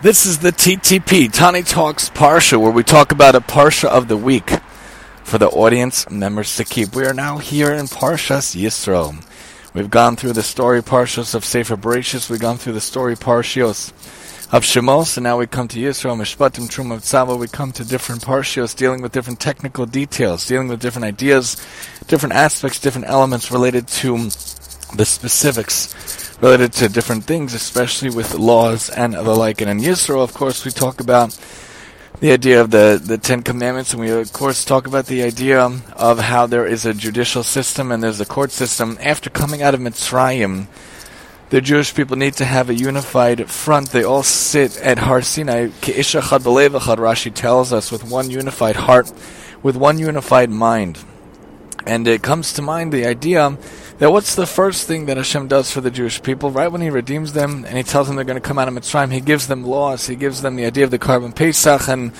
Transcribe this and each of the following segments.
This is the TTP, Tani Talks Parsha, where we talk about a Parsha of the week for the audience members to keep. We are now here in Parshas Yisro. We've gone through the story Parshas of Sefer Bereshis, we've gone through the story Parshios of Shemos, and now we come to Yisro, Mishpatim, Terumah, Tetzaveh, we come to different Parshios dealing with different technical details, dealing with different ideas, different aspects, different elements related to the specifics related to different things, especially with laws and the like. And in Yisro, of course, we talk about the idea of the, the Ten Commandments, and we of course talk about the idea of how there is a judicial system and there's a court system. After coming out of Mitzrayim, the Jewish people need to have a unified front. They all sit at Har Sinai, K'ish Echad Rashi tells us, with one unified heart, with one unified mind. And it comes to mind the idea that what's the first thing that Hashem does for the Jewish people? Right when He redeems them and He tells them they're going to come out of Mitzrayim, He gives them laws. He gives them the idea of the Korban Pesach and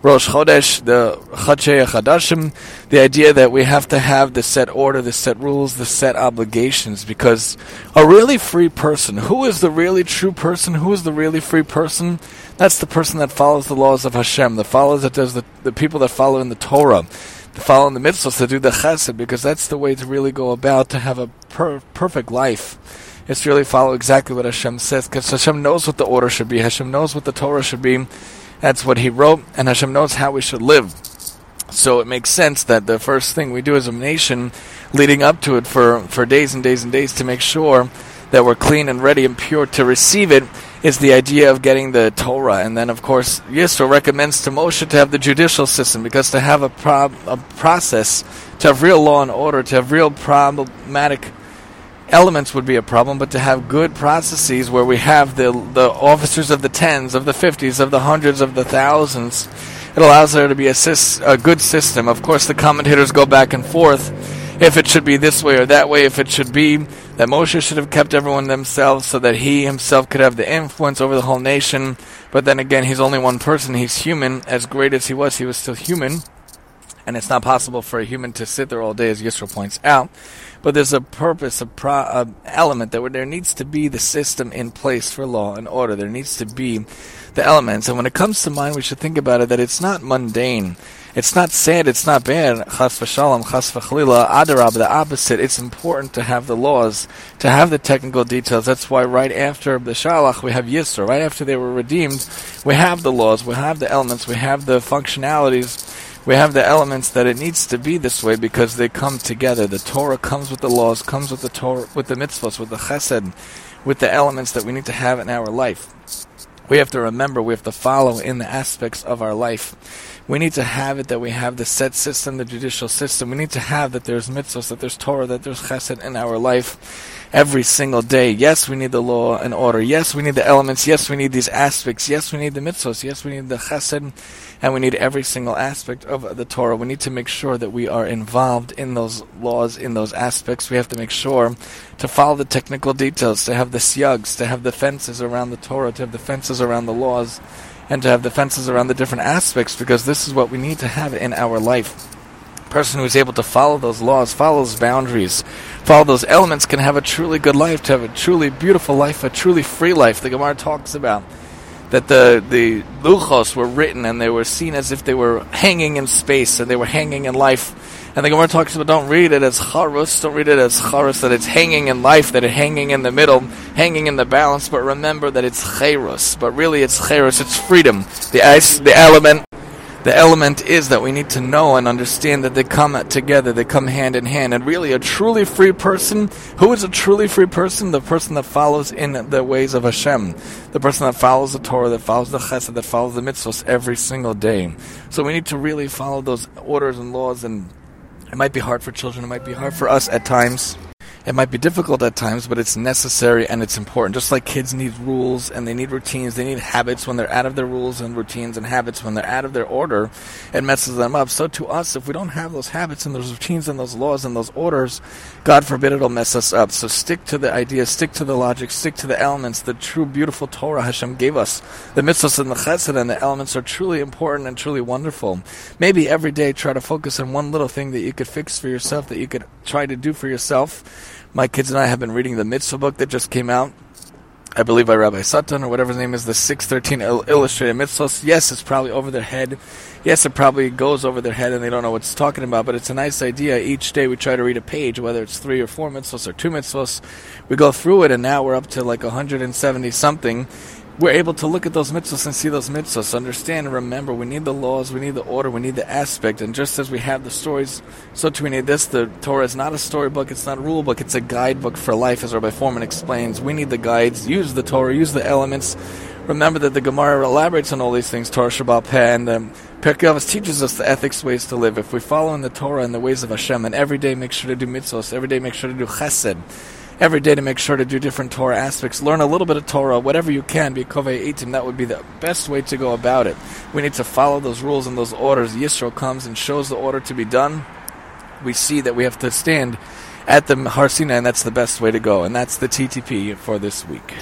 Rosh Chodesh, the Chadshei Chadashim, the idea that we have to have the set order, the set rules, the set obligations, because a really free person, who is the really true person? Who is the really free person? That's the person that follows the laws of Hashem, the follows that does the, the people that follow in the Torah follow in the mitzvahs, to do the chesed, because that's the way to really go about to have a per- perfect life. It's really follow exactly what Hashem says, because Hashem knows what the order should be. Hashem knows what the Torah should be. That's what He wrote, and Hashem knows how we should live. So it makes sense that the first thing we do as a nation, leading up to it for, for days and days and days, to make sure that we're clean and ready and pure to receive it, is the idea of getting the Torah. And then, of course, Yisro recommends to Moshe to have the judicial system because to have a, prob- a process, to have real law and order, to have real problematic elements would be a problem, but to have good processes where we have the the officers of the tens, of the fifties, of the hundreds, of the thousands, it allows there to be a, a good system. Of course, the commentators go back and forth if it should be this way or that way, if it should be that Moshe should have kept everyone themselves so that he himself could have the influence over the whole nation. But then again, he's only one person. He's human. As great as he was, he was still human. And it's not possible for a human to sit there all day, as Yisro points out. But there's a purpose, a, pro, a element that there needs to be the system in place for law and order. There needs to be the elements. And when it comes to mind, we should think about it that it's not mundane. It's not sad, it's not bad, chas v'shalom, chas v'chalila, adarab, the opposite. It's important to have the laws, to have the technical details. That's why right after Beshalach we have Yisro. Right after they were redeemed, we have the laws, we have the elements, we have the functionalities, we have the elements that it needs to be this way because they come together. The Torah comes with the laws, comes with the Torah, with the mitzvahs, with the chesed, with the elements that we need to have in our life. We have to remember, we have to follow in the aspects of our life we need to have it that we have the set system, the judicial system. We need to have that there's mitzvahs, that there's Torah, that there's chesed in our life every single day. Yes, we need the law and order. Yes, we need the elements. Yes, we need these aspects. Yes, we need the mitzvahs. Yes, we need the chesed, and we need every single aspect of the Torah. We need to make sure that we are involved in those laws, in those aspects. We have to make sure to follow the technical details, to have the siyags, to have the fences around the Torah, to have the fences around the laws and to have the fences around the different aspects because this is what we need to have in our life. Person who is able to follow those laws, follow those boundaries, follow those elements can have a truly good life, to have a truly beautiful life, a truly free life. The Gemara talks about that the the luchos were written and they were seen as if they were hanging in space and they were hanging in life and the Gemara talks about don't read it as charus, don't read it as charus, that it's hanging in life, that it's hanging in the middle, hanging in the balance, but remember that it's cherus. But really it's cherus, it's freedom. The ice, the element, the element is that we need to know and understand that they come together, they come hand in hand. And really, a truly free person, who is a truly free person? The person that follows in the ways of Hashem. The person that follows the Torah, that follows the chesed, that follows the mitzvahs every single day. So we need to really follow those orders and laws and it might be hard for children, it might be hard for us at times. It might be difficult at times, but it's necessary and it's important. Just like kids need rules and they need routines, they need habits when they're out of their rules and routines and habits when they're out of their order, it messes them up. So to us, if we don't have those habits and those routines and those laws and those orders, God forbid it'll mess us up. So stick to the idea, stick to the logic, stick to the elements, the true beautiful Torah Hashem gave us. The mitzvahs and the chesed and the elements are truly important and truly wonderful. Maybe every day try to focus on one little thing that you could fix for yourself, that you could try to do for yourself my kids and I have been reading the mitzvah book that just came out. I believe by Rabbi Sutton or whatever his name is, the 613 il- illustrated mitzvahs. Yes, it's probably over their head. Yes, it probably goes over their head and they don't know what it's talking about, but it's a nice idea. Each day we try to read a page, whether it's three or four mitzvahs or two mitzvahs. We go through it and now we're up to like 170 something we're able to look at those mitzvahs and see those mitzvahs, understand and remember we need the laws, we need the order, we need the aspect, and just as we have the stories, so too we need this. The Torah is not a storybook, it's not a rule book, it's a guidebook for life, as Rabbi Fohrman explains. We need the guides, use the Torah, use the elements. Remember that the Gemara elaborates on all these things, Torah Sheba'al Peh, and um, Avos teaches us the ethics ways to live. If we follow in the Torah and the ways of Hashem, and every day make sure to do mitzvahs, every day make sure to do chesed, every day to make sure to do different Torah aspects. Learn a little bit of Torah, whatever you can, be Kovei Eitim. That would be the best way to go about it. We need to follow those rules and those orders. Yisro comes and shows the order to be done. We see that we have to stand at the Har Sinai, and that's the best way to go. And that's the TTP for this week.